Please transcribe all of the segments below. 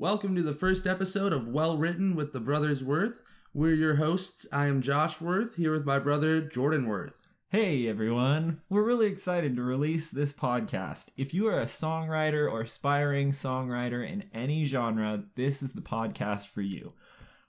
Welcome to the first episode of Well Written with the Brothers Worth. We're your hosts. I am Josh Worth here with my brother Jordan Worth. Hey everyone! We're really excited to release this podcast. If you are a songwriter or aspiring songwriter in any genre, this is the podcast for you.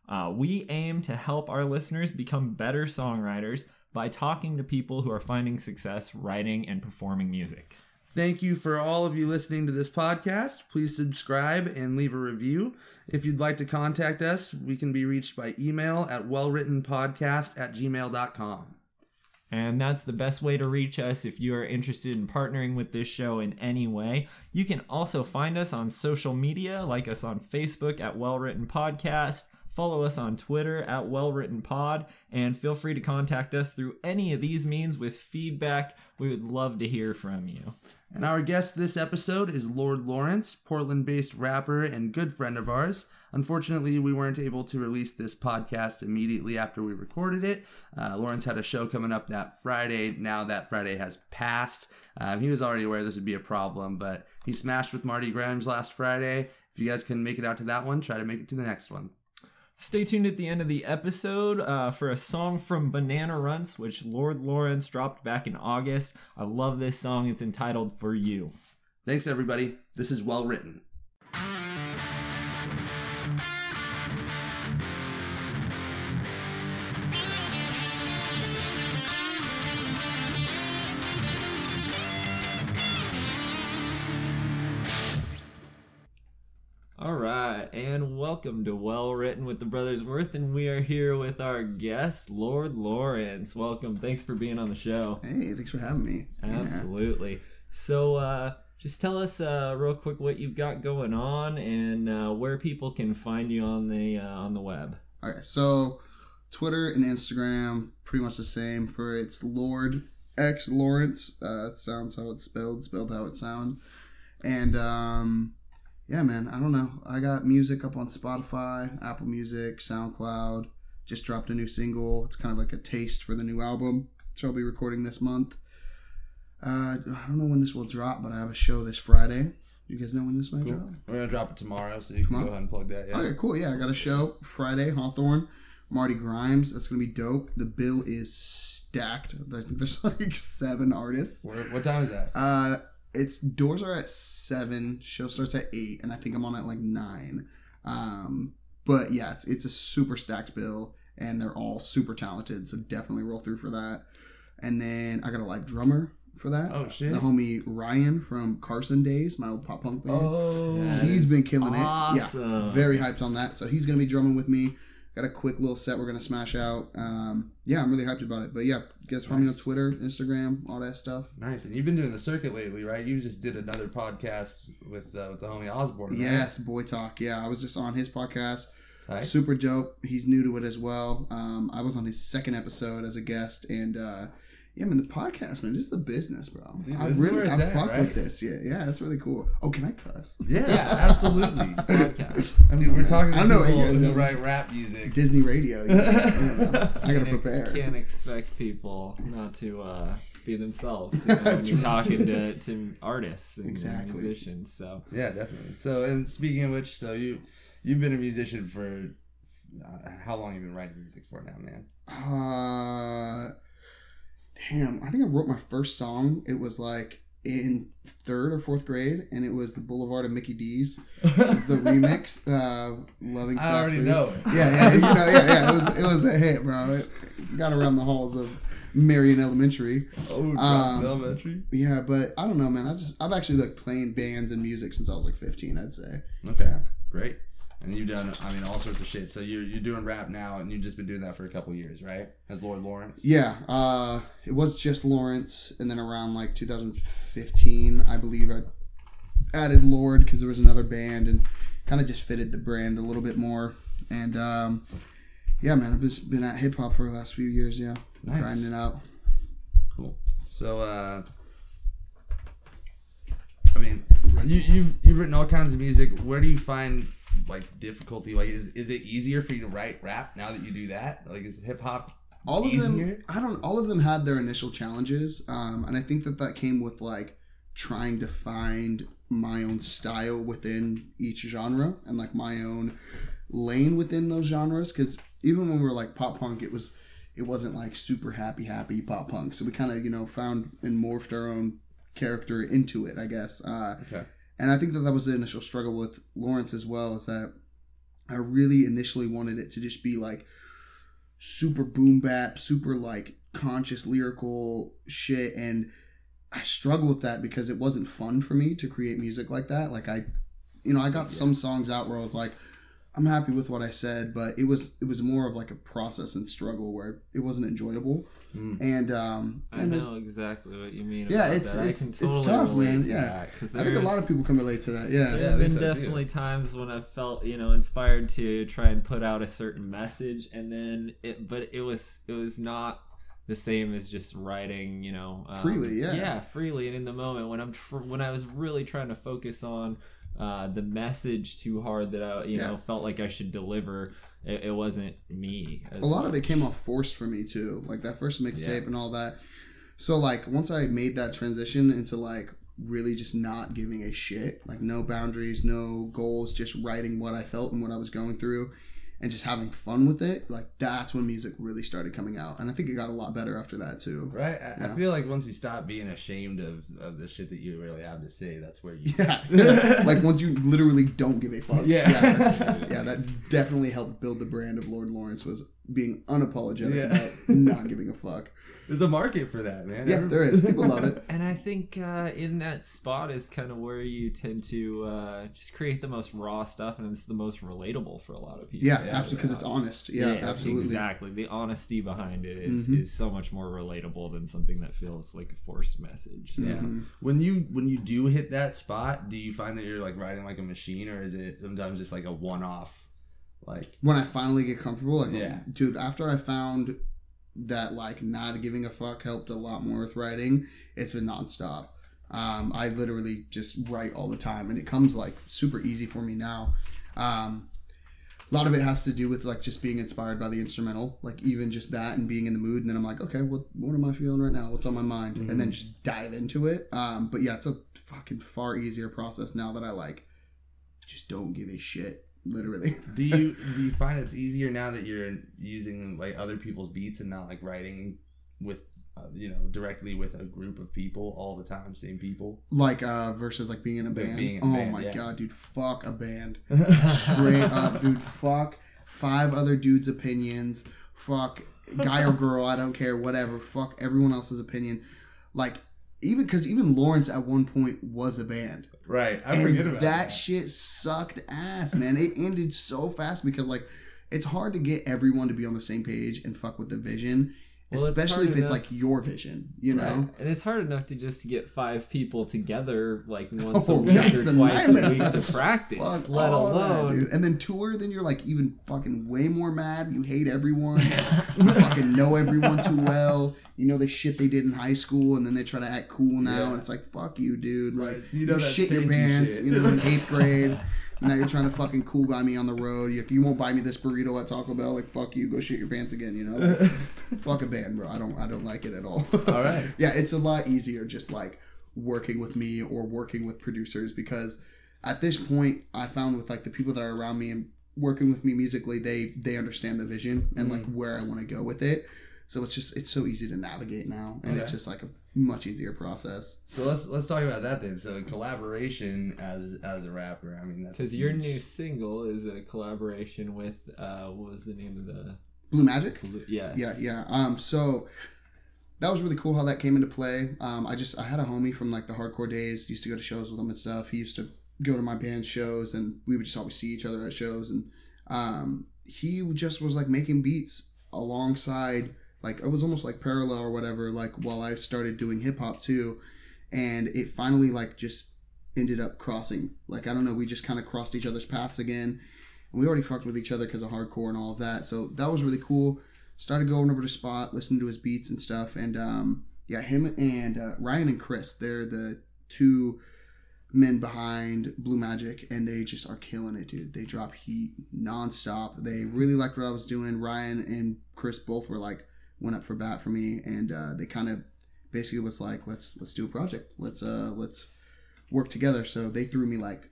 Uh, we aim to help our listeners become better songwriters by talking to people who are finding success writing and performing music. Thank you for all of you listening to this podcast. Please subscribe and leave a review. If you'd like to contact us, we can be reached by email at wellwrittenpodcast at gmail.com. And that's the best way to reach us if you are interested in partnering with this show in any way. You can also find us on social media, like us on Facebook at Well Written Podcast, follow us on Twitter at Well Written Pod, and feel free to contact us through any of these means with feedback. We would love to hear from you. And our guest this episode is Lord Lawrence, Portland based rapper and good friend of ours. Unfortunately, we weren't able to release this podcast immediately after we recorded it. Uh, Lawrence had a show coming up that Friday. Now that Friday has passed. Um, he was already aware this would be a problem, but he smashed with Marty Grimes last Friday. If you guys can make it out to that one, try to make it to the next one. Stay tuned at the end of the episode uh, for a song from Banana Runts, which Lord Lawrence dropped back in August. I love this song. It's entitled For You. Thanks, everybody. This is well written. All right, and welcome to Well Written with the Brothers Worth, and we are here with our guest, Lord Lawrence. Welcome. Thanks for being on the show. Hey, thanks for having me. Yeah. Absolutely. So, uh, just tell us uh, real quick what you've got going on and uh, where people can find you on the uh, on the web. All right, so Twitter and Instagram pretty much the same. For it's Lord X Lawrence. Uh, sounds how it's spelled, spelled how it sounds. And um, yeah, man, I don't know. I got music up on Spotify, Apple Music, SoundCloud. Just dropped a new single. It's kind of like a taste for the new album, which I'll be recording this month. Uh, I don't know when this will drop, but I have a show this Friday. You guys know when this might drop? We're gonna drop it tomorrow, so you can Tomorrow? go ahead and plug that. Yeah. Okay, cool. Yeah, I got a show Friday, Hawthorne, Marty Grimes. That's gonna be dope. The bill is stacked. I think there's like seven artists. Where, what time is that? Uh, it's doors are at seven. Show starts at eight, and I think I'm on at like nine. Um, but yeah, it's it's a super stacked bill, and they're all super talented. So definitely roll through for that. And then I got a live drummer for that. Oh shit! The homie Ryan from Carson Days, my old pop punk band. Oh, He's been killing it. awesome. Yeah, very hyped on that. So he's gonna be drumming with me. Got a quick little set we're gonna smash out. Um, yeah, I'm really hyped about it. But yeah, guys find me on Twitter, Instagram, all that stuff. Nice, and you've been doing the circuit lately, right? You just did another podcast with uh, with the homie Osborne. right? Yes, boy talk. Yeah, I was just on his podcast. Right? Super dope. He's new to it as well. Um, I was on his second episode as a guest, and uh, yeah, man, the podcast, man, this is the business, bro. Dude, I this is where really, I it's at, fuck right? with this. Yeah, yeah, that's really cool. Oh, can I cuss? Yeah, Yeah. absolutely. podcast. Dude, we're talking to I know, people yeah, who yeah. write rap music. Disney radio. You know, you know, I gotta Can't- prepare. Can't expect people not to uh, be themselves you know, when you're talking to, to artists and Exactly. musicians. So Yeah, definitely. So, and speaking of which, so you you've been a musician for uh, how long? Have You been writing music for now, man? Uh, damn, I think I wrote my first song. It was like in third or fourth grade, and it was the Boulevard of Mickey D's. It was the remix of "Loving I already Food." know it. Yeah, yeah, you know, yeah, yeah. It was it was a hit, bro. It got around the halls of Marion Elementary. Oh, Um, elementary. Yeah, but I don't know, man. I just I've actually like playing bands and music since I was like 15. I'd say. Okay, great. And you've done, I mean, all sorts of shit. So you're you're doing rap now, and you've just been doing that for a couple years, right? As Lord Lawrence. Yeah, uh, it was just Lawrence, and then around like 2015, I believe I added Lord because there was another band and kind of just fitted the brand a little bit more. And um, yeah, man, I've just been at hip hop for the last few years. Yeah, Nice. grinding it out. Cool. So, uh, I mean, you you've you've written all kinds of music. Where do you find like difficulty? Like, is is it easier for you to write rap now that you do that? Like, is hip hop all of easier? them i don't all of them had their initial challenges um, and i think that that came with like trying to find my own style within each genre and like my own lane within those genres because even when we were like pop punk it was it wasn't like super happy happy pop punk so we kind of you know found and morphed our own character into it i guess uh, Okay. And i think that that was the initial struggle with lawrence as well is that i really initially wanted it to just be like super boom bap super like conscious lyrical shit. And i struggle with that because it wasn't fun for me to create music like that. Like i you know i got some songs out where i was like i'm happy with what i said but it was it was more of like a process and struggle where it wasn't enjoyable Mm. and um I and know exactly what you mean. Yeah, about it's- that. I it's- can it's tough, relate man, to yeah. that, 'cause i think a lot of people can relate to that yeah Yeah, I there have think been so, too. definitely times when I've felt, you know, inspired to try and put out a certain message, and then it, but it was it was not the same as just writing, you know, um, Freely, yeah. yeah, freely, and in the moment when I'm tr- when I was really trying to focus on uh, the message too hard that I, you Yeah. know, felt like I should deliver. It, it wasn't me. a lot of it came off forced for me too like that first mixtape and all that so like once i made that transition into like really just not giving a shit like no boundaries no goals just writing what i felt and what i was going through and just having fun with it like that's when music really started coming out and i think it got a lot better after that too Right. I, I feel like once you stop being ashamed of, of the shit that you really have to say, that's where you. yeah like once you literally don't give a fuck Yeah. yeah, yeah that definitely helped build the brand of lord lawrence was being unapologetic Yeah. about not giving a fuck There's a market for that, man. yeah there is people love it And I think uh, in that spot is kind of where you tend to uh, just create the most raw stuff, and it's the most relatable for a lot of people. Yeah, Yeah, absolutely, because it's honest. Yeah, absolutely. Exactly. The honesty behind it is, Mhm. is so much more relatable than something that feels like a forced message. So. Yeah. Mhm. When you when you do hit that spot, do you find that you're like riding like a machine, or is it sometimes just like a one off? Like When I finally get comfortable, like, Yeah. dude, after I found that like not giving a fuck helped a lot more with writing, it's been nonstop. Um, I literally just write all the time, and it comes like super easy for me now. Um, a lot of it has to do with like just being inspired by the instrumental, like even just that and being in the mood. And then I'm like, okay, what what am I feeling right now? What's on my mind? And then just dive into it. Um, but yeah, it's a fucking far easier process now that I like just don't give a shit. Literally. do you do you find it's easier now that you're using like other people's beats and not like writing with uh, you know directly with a group of people all the time, same people? Like uh versus like being in a band. in a oh band, my yeah. god, dude, fuck a band. Straight up, dude, fuck five other dudes' opinions. Fuck guy or girl, I don't care, whatever. Fuck everyone else's opinion. Like even because even Lawrence at one point was a band. right, I and forget about that, that. shit sucked ass, man. It ended so fast because like it's hard to get everyone to be on the same page and fuck with the vision, Well, it's especially if it's enough- like your vision, you know. Right. And it's hard enough to just get five people together like once a Oh, week yeah, or it's a twice a week to practice, Fuck let all of that, alone dude. And then tour, then you're like even fucking way more mad. You hate everyone. you fucking know everyone too well. You know the shit they did in high school, and then they try to act cool now, Yeah. and it's like fuck you, dude. Like Right. You you, know that shit your pants. shit. You know in eighth grade. Now you're trying to fucking cool guy me on the road. You, you won't buy me this burrito at Taco Bell. Like fuck you, go shit your pants again. You know, fuck a band, bro. I don't, I don't like it at all. All right. yeah, it's a lot easier just like working with me or working with producers because at this point I found with like the people that are around me and working with me musically, they they understand the vision and like mm-hmm. where I want to go with it. So it's just it's so easy to navigate now, and it's just like a much easier process. So let's let's talk about that then. So collaboration as as a rapper, I mean that's because your new single is a collaboration with uh what was the name of the Blue Magic. yes Yeah, yeah. Um, so that was really cool how that came into play. Um, I just I had a homie from like the hardcore days. Used to go to shows with him and stuff. He used to go to my band shows, and we would just always see each other at shows. And um, he just was like making beats alongside, like it was almost like parallel or whatever. Like while I started doing hip hop too, and it finally like just ended up crossing. Like I don't know, we just kind of crossed each other's paths again. And we already fucked with each other because of hardcore and all of that. So that was really cool started going over to Spot, listening to his beats and stuff, and um, yeah, him and uh, Ryan and Chris, they're the two men behind Blue Magic, and they just are killing it, dude. They drop heat nonstop. They really liked what I was doing. Ryan and Chris both were like went up for bat for me, and uh, they kind of basically was like, let's let's do a project. Let's uh let's work together. So they threw me like,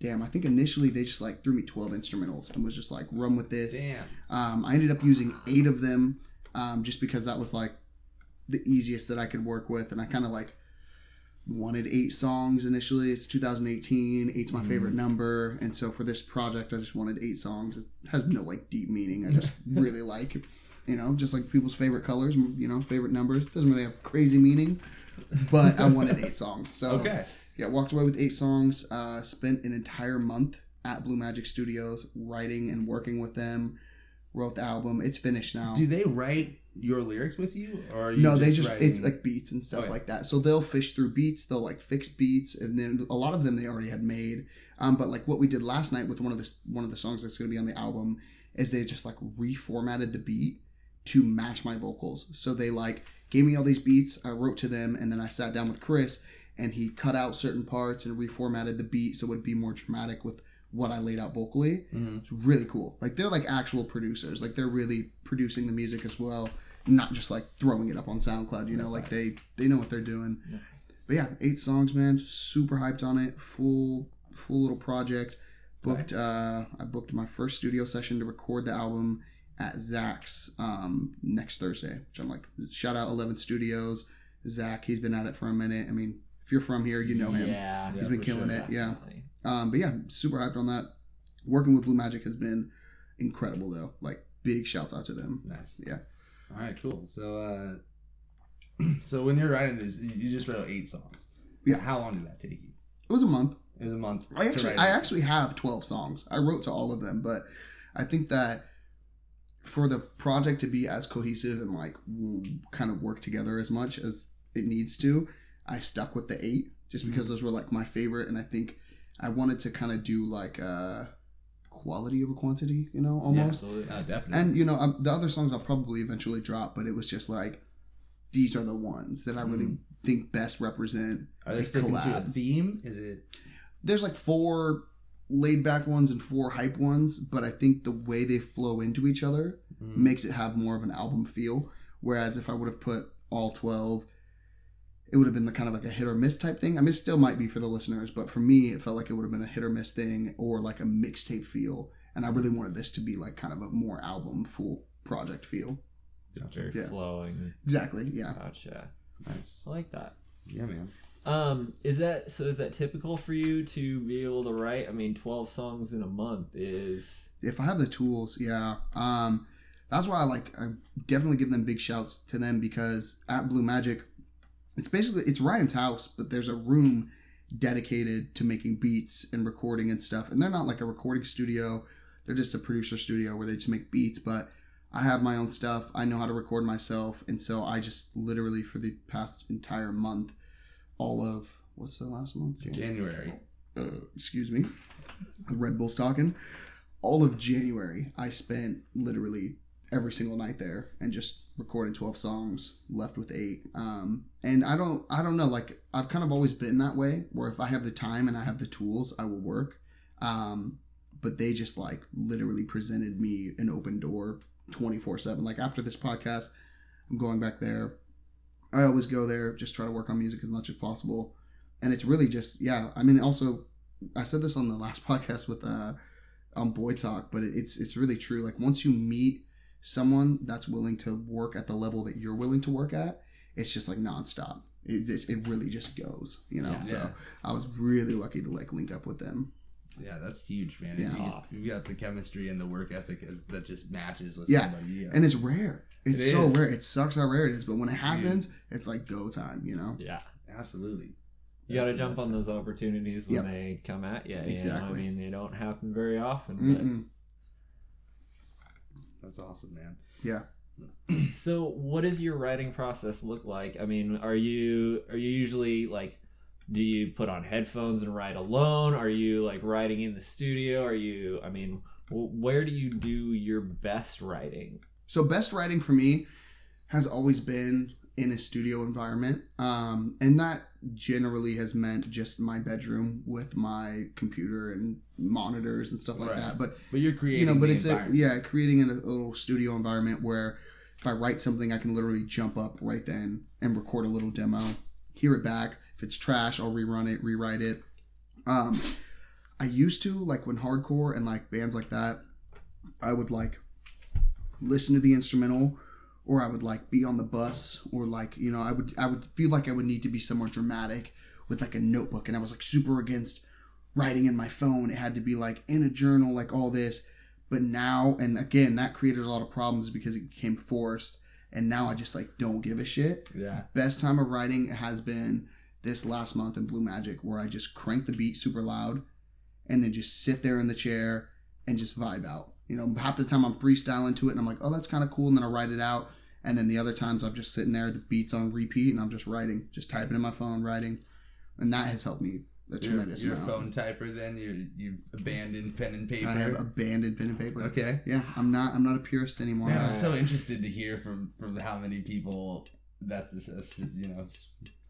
damn, I think initially they just like threw me 12 instrumentals and was just like, run with this. Damn. Um, I ended up using eight of them um, just because that was like the easiest that I could work with. And I kind of like wanted eight songs initially. It's 2018. Eight's my favorite number. And so for this project, I just wanted eight songs. It has no like deep meaning. I just really like, you know, just like people's favorite colors, you know, favorite numbers. Doesn't really have crazy meaning, but I wanted eight songs. So Okay. yeah, walked away with eight songs. Uh, spent an entire month at Blue Magic Studios writing and working with them. Wrote the album. It's finished now. Do they write your lyrics with you, or are you no, they just writing- it's like beats and stuff Oh, yeah. like that. So they'll fish through beats. They'll like fix beats, and then a lot of them they already had made. Um, but like what we did last night with one of the one of the songs that's going to be on the album is they just like reformatted the beat to match my vocals. So they like gave me all these beats. I wrote to them, and then I sat down with Chris, and he cut out certain parts and reformatted the beat so it would be more dramatic with what I laid out vocally. Mhm. It's really cool. Like they're like actual producers. Like they're really producing the music as well, not just like throwing it up on SoundCloud. You know, like they they know what they're doing. But yeah, eight songs, man. Super hyped on it. Full full little project. Booked. Uh, I booked my first studio session to record the album at Zach's um, next Thursday. Which I'm like, shout out Eleven Studios. Zach, he's been at it for a minute. I mean, if you're from here, you know him. Yeah, He's been killing sure, it, yeah. Um, but yeah, super hyped on that. Working with Blue Magic has been incredible though. Like big shouts out to them. Nice. Yeah. All right. Cool. So, uh, so when you're writing this, you you just wrote eight songs. Yeah. How long did that take you? It was a month. It was a month. I actually I it. actually have 12 songs. I wrote to all of them, but I think that for the project to be as cohesive and like kind of work together as much as it needs to, I stuck with the 8 just because those were like my favorite and I think I wanted to kind of do like a quality over quantity, you know, almost. Absolutely. Uh, definitely. And you know, um, the other songs I'll probably eventually drop, but it was just like these are the ones that I really think best represent. Are they sticking to a theme? Is it? There's like four laid back ones and four hype ones, but I think the way they flow into each other Mm. makes it have more of an album feel. Whereas if I would have put all twelve, it would have been the kind of like a hit or miss type thing. I mean, it still might be for the listeners, but for me, it felt like it would have been a hit or miss thing or like a mixtape feel. And I really wanted this to be like kind of a more album full project feel. Very Yeah. flowing. Exactly. Yeah. Gotcha. Nice. I like that. Yeah, man. Um, is that so? Is that typical for you to be able to write? I mean, twelve songs in a month is If I have the tools, yeah. Um, that's why I like. I definitely give them big shouts to them because at Blue Magic, it's basically it's Ryan's house, but there's a room dedicated to making beats and recording and stuff. And they're not like a recording studio; they're just a producer studio where they just make beats. But I have my own stuff. I know how to record myself, and so I just literally for the past entire month, all of what's the last month? Jan- January. uh, excuse me, Red Bull's talking. All of January, I spent literally every single night there and just recorded 12 songs, left with eight. Um, and I don't, I don't know, like I've kind of always been that way where if I have the time and I have the tools, I will work. Um, but they just like literally presented me an open door 24 seven. Like after this podcast, I'm going back there. I always go there, just try to work on music as much as possible and it's really just yeah i mean also i said this on the last podcast with uh on boy talk but it's it's really true like once you meet someone that's willing to work at the level that you're willing to work at it's just like nonstop it, it, it really just goes you know Yeah. so Yeah. i was really lucky to like link up with them Yeah, that's huge, man. Yeah. You, Awesome. got the chemistry and the work ethic that just matches with Yeah. somebody. Yeah. and it's rare it's It so is. rare it sucks how rare it is but when it happens it's like go time you know yeah. Absolutely. You got to jump on those opportunities when Yep. they come at you. You know, I mean, they don't happen very often. Mm-mm. That's awesome, man. yeah so, what does your writing process look like? I mean, are you are you usually like, do you put on headphones and write alone? Are you like writing in the studio? Are you? I mean, where do you do your best writing? So best writing for me has always been in a studio environment, um, and that generally has meant just my bedroom with my computer and monitors and stuff like Right. that. But But you're creating. you know, but it's a, yeah, creating in a little studio environment where if I write something, I can literally jump up right then and record a little demo, hear it back. If it's trash, I'll rerun it, rewrite it. Um, I used to like when hardcore and like bands like that, I would like listen to the instrumental or I would like be on the bus or like you know I would I would feel like I would need to be somewhere dramatic with like a notebook and I was like super against writing in my phone it had to be like in a journal like all this but now and again that created a lot of problems because it became forced and now I just like don't give a shit Yeah. best time of writing has been this last month in Blue Magic where I just crank the beat super loud and then just sit there in the chair and just vibe out. You know, half the time I'm freestyling to it and I'm like, oh, that's kind of cool. And then I write it out. And then the other times I'm just sitting there, the beat's on repeat and I'm just writing, just typing in my phone, writing. And that has helped me a You're, tremendous you're a phone typer then? You you abandoned pen and paper? I have abandoned pen and paper. okay. Yeah, I'm not. I'm not a purist anymore. Man, I'm so interested to hear from from how many people that's this you know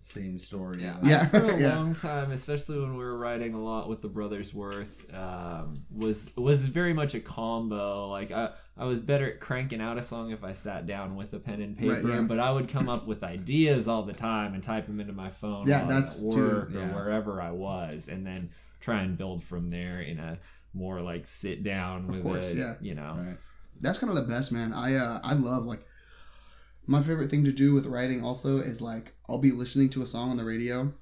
same story. Yeah, Yeah, for a yeah. long time, especially when we were writing a lot with the Brothers Worth, um, was was very much a combo. Like I, I was better at cranking out a song if I sat down with a pen and paper, Right, yeah. but I would come up with ideas all the time and type them into my phone Yeah, while I was that's at too- work or wherever I was, and then try and build from there in a more like sit down with course, a, yeah. you know. Right. that's kind of the best man i uh i love like my favorite thing to do with writing also is like i'll be listening to a song on the radio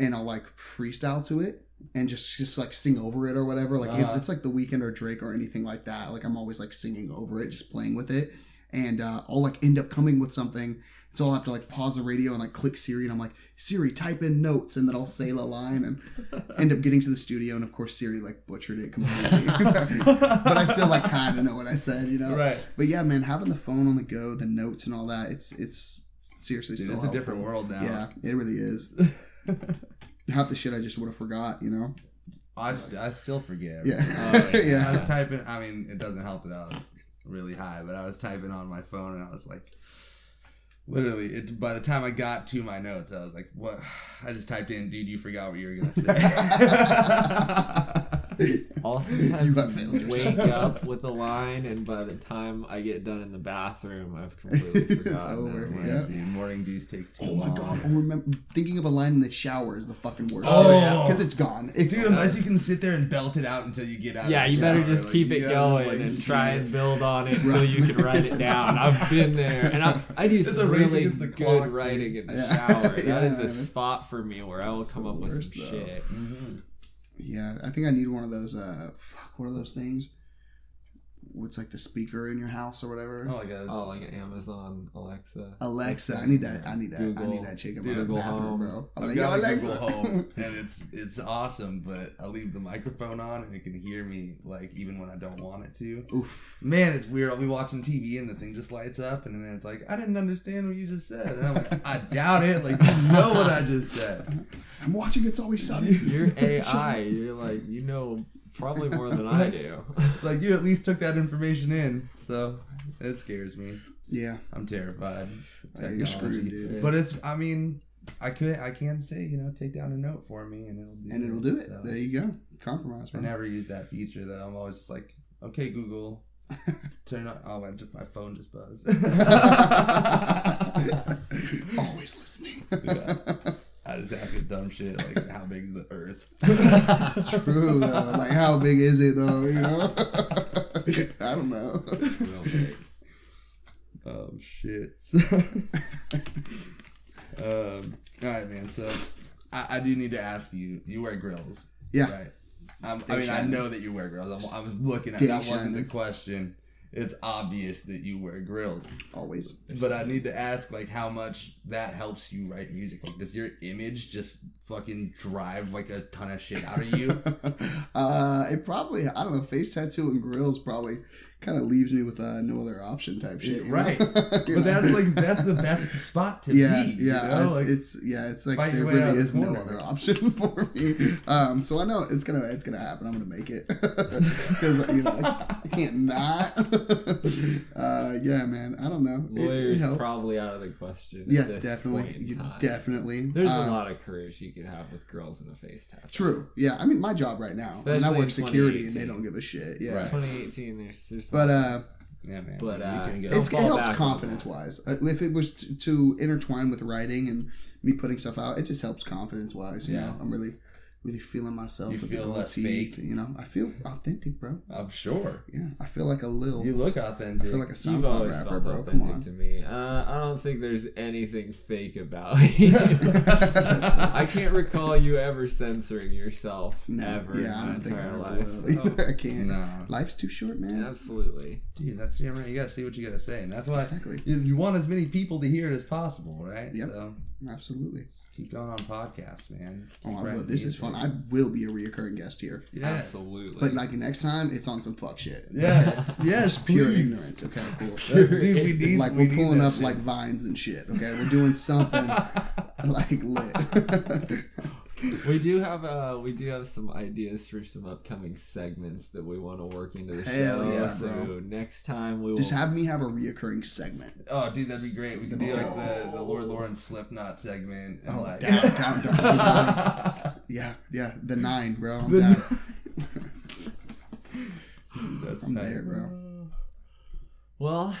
and i'll like freestyle to it and just just like sing over it or whatever like Uh-huh. if it's like the Weeknd or drake or anything like that like i'm always like singing over it just playing with it and uh, i'll like end up coming with something so I'll have to like pause the radio and like click Siri and I'm like, Siri, type in notes and then I'll say the line and end up getting to the studio and of course Siri like butchered it completely. but I still like kind of know what I said, you know. Right. But yeah, man, having the phone on the go, the notes and all that, it's it's seriously Dude, so it's a different world now. Yeah, it really is. Half the shit I just would have forgot, you know. I, st- I still forget. Yeah, Oh, um, yeah. yeah. I was typing. I mean, it doesn't help that I was really high, but I was typing on my phone and I was like, literally, it, by the time I got to my notes, I was like, what? I just typed in, dude, you forgot what you were going to say. I'll sometimes wake yourself. up with a line, and by the time I get done in the bathroom, I've completely It's forgotten. over, it. Morning, yeah. dude, morning juice takes too Oh my long. god! I remember thinking of a line in the shower is the fucking worst. Oh, yeah. because it's gone. It's Dude, gone. unless you can sit there and belt it out until you get out. Yeah, of the you better shower, just like, keep it going like, and try it. and build on it It's until you can write it down. I've been there, and I, I do It's some really the good clock, writing in the Yeah. shower. That Yeah, is a spot for me where I will come the up with some though. shit. Mhm. Yeah, I think I need one of those. Uh, fuck, what are those things? What's like the speaker in your house or whatever? Oh, like a, Oh, like an Amazon Alexa. Alexa, I need that. I need that. I need that chick in my bathroom, Home. bro. I'm like, yo, got a Alexa. Google Home, and it's it's awesome. But I leave the microphone on, and it can hear me like even when I don't want it to. Oof. Man, it's weird. I'll be watching TV, and the thing just lights up, and then it's like I didn't understand what you just said. And I'm like, I doubt it. Like you know what I just said. I'm watching It's Always Sunny. You're AI. You're like you know probably more than I do. It's like you at least took that information in, so it scares me. Yeah, I'm terrified. of Yeah, you're screwed, dude. But it's, I mean, I could, I can say, you know, take down a note for me, and it'll do and it'll do it. so. There you go. Compromise, I never use that feature though. I'm always just like, okay, Google, turn on. Oh, my, my phone just buzzed. Always listening. I just ask it dumb shit like, how big is the Earth? True though. Like, how big is it though? You know. I don't know. Oh shit. um. All right, man. So, I, I do need to ask you. You wear grills, Yeah. right? I mean, I know that you wear grills. I'm, I was looking at that wasn't the question. It's obvious that you wear grills. Always. But I need to ask, like, how much that helps you write music. Like, does your image just fucking drive like a ton of shit out of you? uh, it probably I don't know. Face tattoo and grills probably kind of leaves me with uh, no other option type shit. you right. You But know? that's like that's the best spot to yeah, be. You yeah. know? it's, like, it's yeah. It's like there your way out really of is the no other option for me. Um, so I know it's gonna it's gonna happen. I'm gonna make it because you know I, I can't not. uh, yeah, man. I don't know. It, it Lawyer's probably out of the question. at yeah, this definitely. point in You- time. Definitely. There's Um, a lot of careers you could have with girls in a face tattoo. True. Yeah. I mean, my job right now. I, mean, I work security, and they don't give a shit. Yeah. Right. 2018, there's there's But uh, yeah, man. But, uh, can go. Don't it's, it helps confidence wise. Uh, if it was to, to intertwine with writing and me putting stuff out, it just helps confidence wise. You Yeah. know, I'm really, really feeling myself. You with feel the gold less teeth, fake? You know, I feel authentic, bro. I'm sure. Yeah, I feel like a little. You look authentic. I authentic. feel like a You've SoundCloud rapper, felt bro. Come authentic on. to me. Uh, I don't think there's anything fake about you. I can't recall you ever censoring yourself No, ever yeah, I in my don't think I ever life. will. so- I can't. No. Life's too short, man. absolutely. Dude, that's yeah, right. You gotta see what you gotta say, and that's why Exactly. you, you want as many people to hear it as possible, right? Yep. So Absolutely. keep going on podcasts, man. Oh, I will. This is fun. I will be a reoccurring guest here. Yes. Absolutely. But like next time, it's on some fuck shit. Yes. yes. Pure please. ignorance. Okay, cool. That's, dude, we need. like we we're need pulling up shit. like vines and shit. Okay, we're doing something like lit. we do have uh we do have some ideas for some upcoming segments that we want to work into the Hell show. yeah, so bro. next time we will Just have me have a reoccurring segment. Oh, dude, that'd be great. We could That'd do be like the, the Lord Lawrence Slipknot segment. And Oh, like, down, down, down, down. Yeah, yeah, the nine, bro. I'm down. That's I'm tight. there, bro. Well,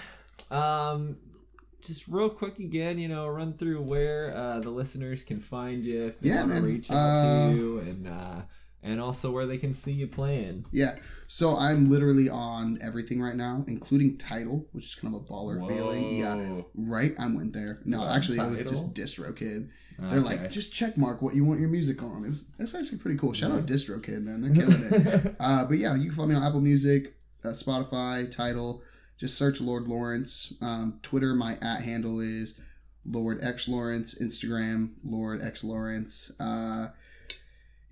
um, just real quick again, you know, run through where uh, the listeners can find you if they Yeah, want to reach out Uh, to you, and uh, and also where they can see you playing. Yeah. So I'm literally on everything right now, including Tidal, which is kind of a baller feeling. Yeah. Right, I went there. No, actually, it was just DistroKid. They're Okay. like, just check mark what you want your music on. It was that's actually pretty cool. Shout out DistroKid, man, they're killing it. uh, but yeah, you can find me on Apple Music, uh, Spotify, Tidal. Just search Lord Lawrence. Um, Twitter, my at handle is Lord X Lawrence. Instagram, Lord X Lawrence. Uh,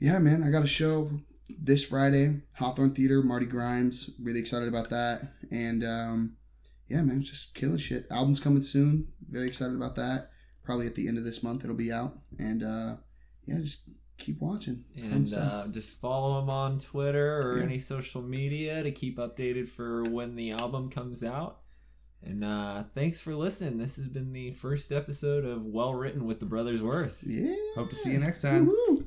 yeah, man, I got a show this Friday, Hawthorne Theater, Marty Grimes. Really excited about that. And um, yeah, man, just killing shit. Album's coming soon. Very excited about that. Probably at the end of this month it'll be out. And uh, yeah, just keep watching. And uh, just follow them on Twitter or Yeah. any social media to keep updated for when the album comes out. And uh, thanks for listening. This has been the first episode of Well Written with the Brothers Worth. yeah. Hope to see you next time. Woo-hoo.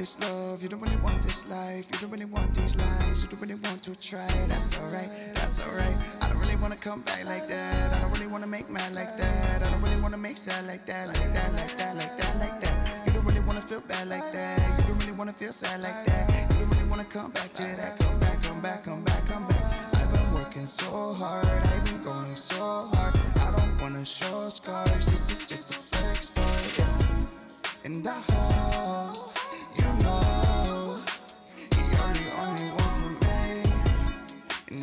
This love. You don't really want this life. You don't really want these lies. You don't really want to try. That's alright. That's alright. I don't really wanna come back like that. I don't really wanna make mad like that. I don't really wanna make sad like that, like that, like that, like that, like that. You don't really wanna feel bad like that. You don't really wanna feel sad like that. You don't really wanna come back to that. Come back, come back, come back, come back. I've been working so hard. I've been going so hard. I don't wanna show scars. This is just a flex sport. Yeah. And I hope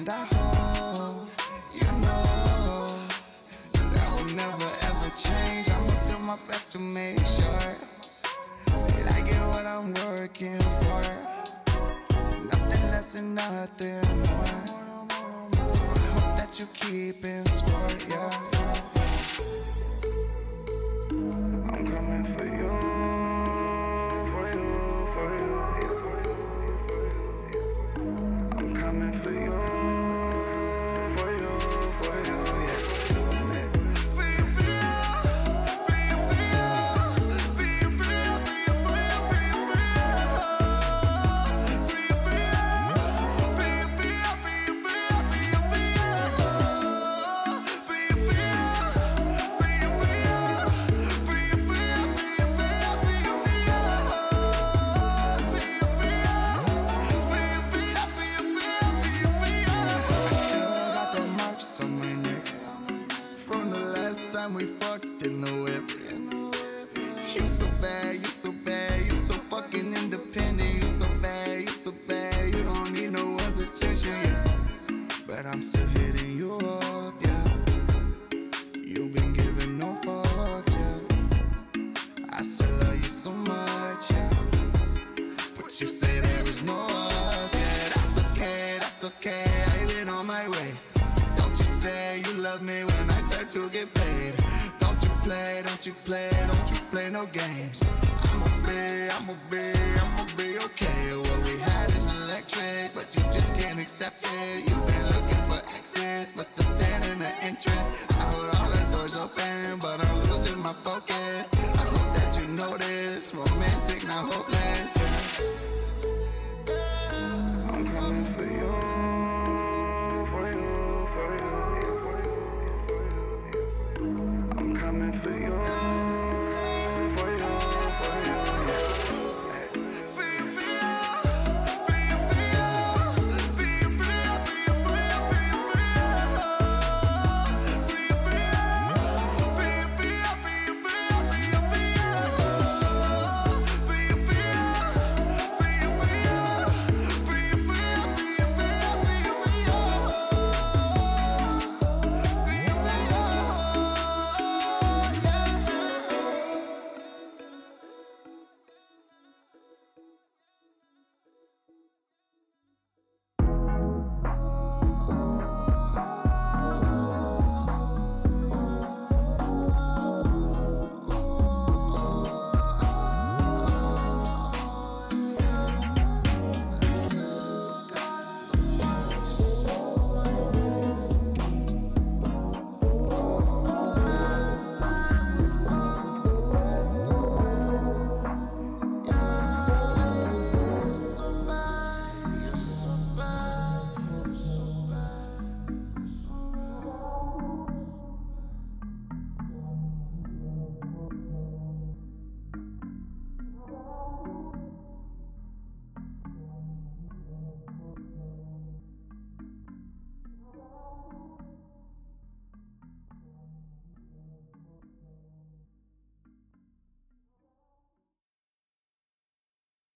And I hope you know that will never ever change. I'ma do my best to make sure that I get what I'm working for. Nothing less and nothing more. So I hope that you keep in score, yeah. yeah. I'm